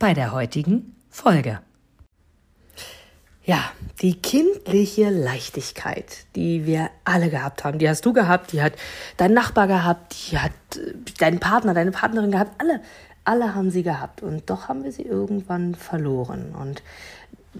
bei der heutigen Folge. Ja, die kindliche Leichtigkeit, die wir alle gehabt haben, die hast du gehabt, die hat dein Nachbar gehabt, die hat äh, dein Partner, deine Partnerin gehabt, alle, alle haben sie gehabt und doch haben wir sie irgendwann verloren. Und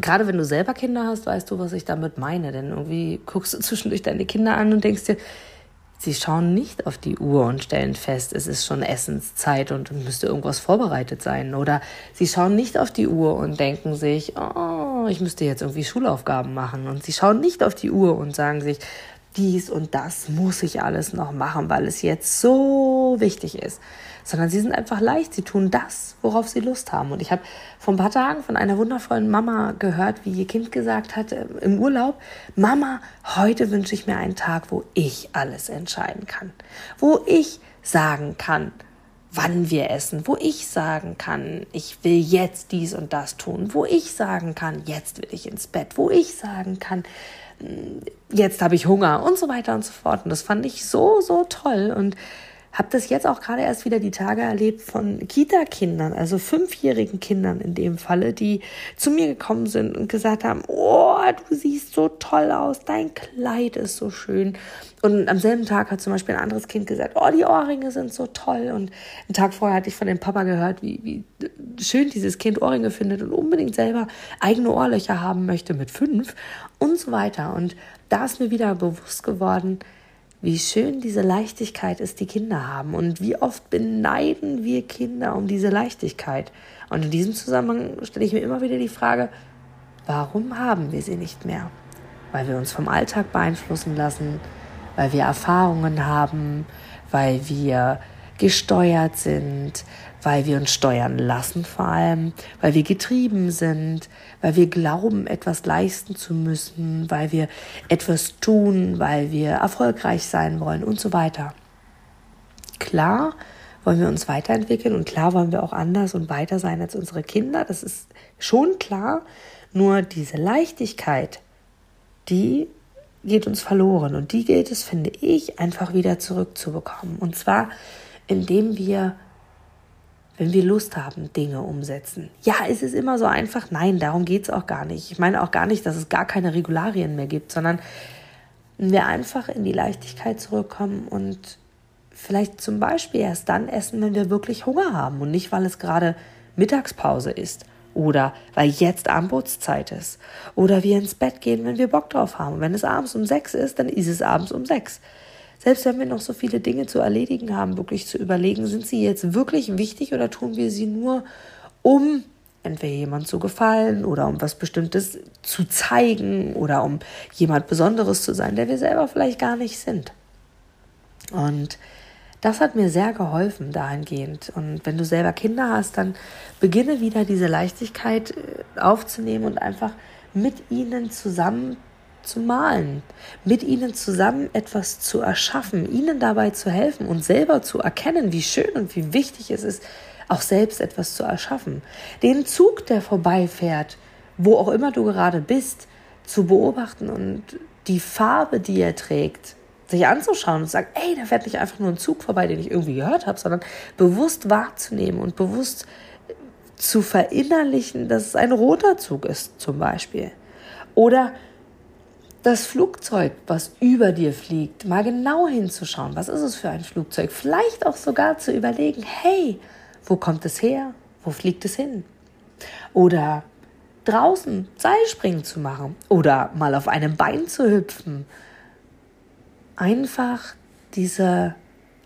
gerade wenn du selber Kinder hast, weißt du, was ich damit meine, denn irgendwie guckst du zwischendurch deine Kinder an und denkst dir, Sie schauen nicht auf die Uhr und stellen fest, es ist schon Essenszeit und müsste irgendwas vorbereitet sein. Oder sie schauen nicht auf die Uhr und denken sich, oh, ich müsste jetzt irgendwie Schulaufgaben machen. Und sie schauen nicht auf die Uhr und sagen sich, dies und das muss ich alles noch machen, weil es jetzt so wichtig ist sondern sie sind einfach leicht. Sie tun das, worauf sie Lust haben. Und ich habe vor ein paar Tagen von einer wundervollen Mama gehört, wie ihr Kind gesagt hat äh, im Urlaub, Mama, heute wünsche ich mir einen Tag, wo ich alles entscheiden kann, wo ich sagen kann, wann wir essen, wo ich sagen kann, ich will jetzt dies und das tun, wo ich sagen kann, jetzt will ich ins Bett, wo ich sagen kann, hm, jetzt habe ich Hunger und so weiter und so fort. Und das fand ich so, so toll. Und habe das jetzt auch gerade erst wieder die Tage erlebt von Kita-Kindern, also fünfjährigen Kindern in dem Falle, die zu mir gekommen sind und gesagt haben, oh, du siehst so toll aus, dein Kleid ist so schön. Und am selben Tag hat zum Beispiel ein anderes Kind gesagt, oh, die Ohrringe sind so toll. Und einen Tag vorher hatte ich von dem Papa gehört, wie, wie schön dieses Kind Ohrringe findet und unbedingt selber eigene Ohrlöcher haben möchte mit fünf und so weiter. Und da ist mir wieder bewusst geworden, wie schön diese Leichtigkeit ist, die Kinder haben und wie oft beneiden wir Kinder um diese Leichtigkeit. Und in diesem Zusammenhang stelle ich mir immer wieder die Frage, warum haben wir sie nicht mehr? Weil wir uns vom Alltag beeinflussen lassen, weil wir Erfahrungen haben, weil wir gesteuert sind, weil wir uns steuern lassen vor allem, weil wir getrieben sind, weil wir glauben, etwas leisten zu müssen, weil wir etwas tun, weil wir erfolgreich sein wollen und so weiter. Klar wollen wir uns weiterentwickeln und klar wollen wir auch anders und weiter sein als unsere Kinder, das ist schon klar, nur diese Leichtigkeit, die geht uns verloren und die gilt es, finde ich, einfach wieder zurückzubekommen. Und zwar, indem wir wenn wir Lust haben, Dinge umsetzen. Ja, ist es immer so einfach? Nein, darum geht es auch gar nicht. Ich meine auch gar nicht, dass es gar keine Regularien mehr gibt, sondern wir einfach in die Leichtigkeit zurückkommen und vielleicht zum Beispiel erst dann essen, wenn wir wirklich Hunger haben und nicht, weil es gerade Mittagspause ist oder weil jetzt Armbutszeit ist oder wir ins Bett gehen, wenn wir Bock drauf haben. wenn es abends um sechs ist, dann ist es abends um sechs selbst wenn wir noch so viele Dinge zu erledigen haben, wirklich zu überlegen, sind sie jetzt wirklich wichtig oder tun wir sie nur, um entweder jemand zu gefallen oder um was Bestimmtes zu zeigen oder um jemand Besonderes zu sein, der wir selber vielleicht gar nicht sind. Und das hat mir sehr geholfen dahingehend. Und wenn du selber Kinder hast, dann beginne wieder diese Leichtigkeit äh, aufzunehmen und einfach mit ihnen zusammen zu malen, mit ihnen zusammen etwas zu erschaffen, ihnen dabei zu helfen und selber zu erkennen, wie schön und wie wichtig es ist, auch selbst etwas zu erschaffen. Den Zug, der vorbeifährt, wo auch immer du gerade bist, zu beobachten und die Farbe, die er trägt, sich anzuschauen und zu sagen, ey, da fährt nicht einfach nur ein Zug vorbei, den ich irgendwie gehört habe, sondern bewusst wahrzunehmen und bewusst zu verinnerlichen, dass es ein roter Zug ist, zum Beispiel. Oder das Flugzeug, was über dir fliegt, mal genau hinzuschauen, was ist es für ein Flugzeug, vielleicht auch sogar zu überlegen, hey, wo kommt es her, wo fliegt es hin? Oder draußen Seilspringen zu machen oder mal auf einem Bein zu hüpfen. Einfach diese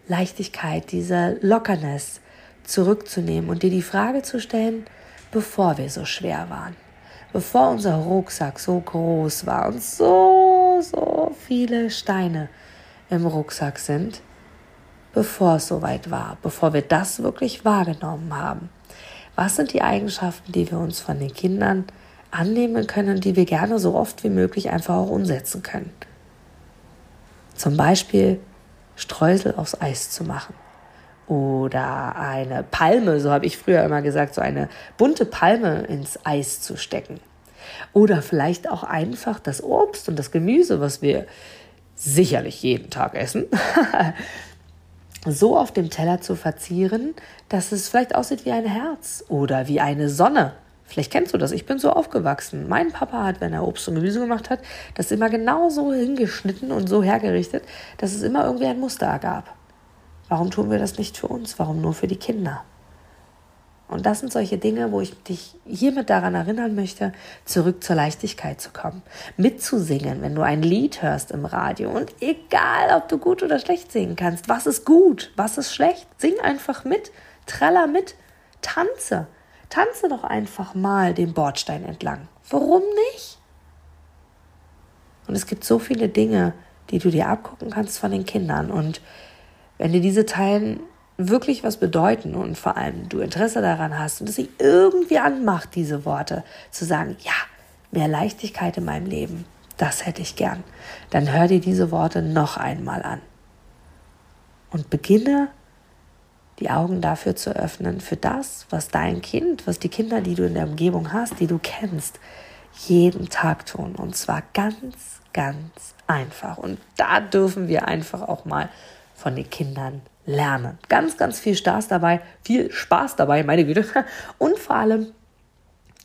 Leichtigkeit, diese Lockerness zurückzunehmen und dir die Frage zu stellen, bevor wir so schwer waren bevor unser Rucksack so groß war und so, so viele Steine im Rucksack sind, bevor es soweit war, bevor wir das wirklich wahrgenommen haben. Was sind die Eigenschaften, die wir uns von den Kindern annehmen können, die wir gerne so oft wie möglich einfach auch umsetzen können? Zum Beispiel Streusel aufs Eis zu machen. Oder eine Palme, so habe ich früher immer gesagt, so eine bunte Palme ins Eis zu stecken. Oder vielleicht auch einfach das Obst und das Gemüse, was wir sicherlich jeden Tag essen, so auf dem Teller zu verzieren, dass es vielleicht aussieht wie ein Herz oder wie eine Sonne. Vielleicht kennst du das. Ich bin so aufgewachsen. Mein Papa hat, wenn er Obst und Gemüse gemacht hat, das immer genau so hingeschnitten und so hergerichtet, dass es immer irgendwie ein Muster ergab. Warum tun wir das nicht für uns? Warum nur für die Kinder? Und das sind solche Dinge, wo ich dich hiermit daran erinnern möchte, zurück zur Leichtigkeit zu kommen. Mitzusingen, wenn du ein Lied hörst im Radio. Und egal, ob du gut oder schlecht singen kannst, was ist gut, was ist schlecht, sing einfach mit, treller mit, tanze. Tanze doch einfach mal den Bordstein entlang. Warum nicht? Und es gibt so viele Dinge, die du dir abgucken kannst von den Kindern. Und wenn dir diese Teilen wirklich was bedeuten und vor allem du Interesse daran hast und es sich irgendwie anmacht, diese Worte, zu sagen, ja, mehr Leichtigkeit in meinem Leben, das hätte ich gern, dann hör dir diese Worte noch einmal an. Und beginne die Augen dafür zu öffnen, für das, was dein Kind, was die Kinder, die du in der Umgebung hast, die du kennst, jeden Tag tun. Und zwar ganz, ganz einfach. Und da dürfen wir einfach auch mal von den Kindern lernen. Ganz, ganz viel Spaß dabei, viel Spaß dabei, meine Güte. Und vor allem,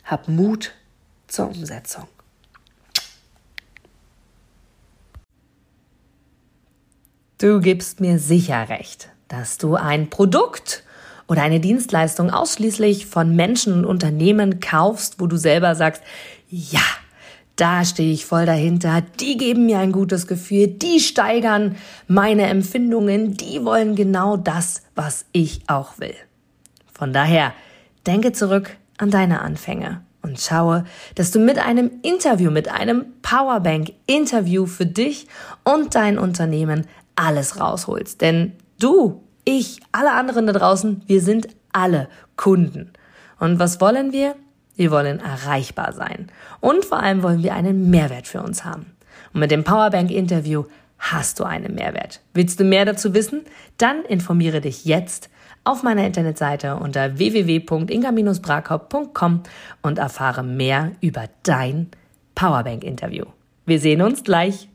hab Mut zur Umsetzung. Du gibst mir sicher recht, dass du ein Produkt oder eine Dienstleistung ausschließlich von Menschen und Unternehmen kaufst, wo du selber sagst, ja, da stehe ich voll dahinter, die geben mir ein gutes Gefühl, die steigern meine Empfindungen, die wollen genau das, was ich auch will. Von daher, denke zurück an deine Anfänge und schaue, dass du mit einem Interview, mit einem Powerbank-Interview für dich und dein Unternehmen alles rausholst. Denn du, ich, alle anderen da draußen, wir sind alle Kunden. Und was wollen wir? Wir wollen erreichbar sein. Und vor allem wollen wir einen Mehrwert für uns haben. Und mit dem Powerbank Interview hast du einen Mehrwert. Willst du mehr dazu wissen? Dann informiere dich jetzt auf meiner Internetseite unter www.inga-brakop.com und erfahre mehr über dein Powerbank Interview. Wir sehen uns gleich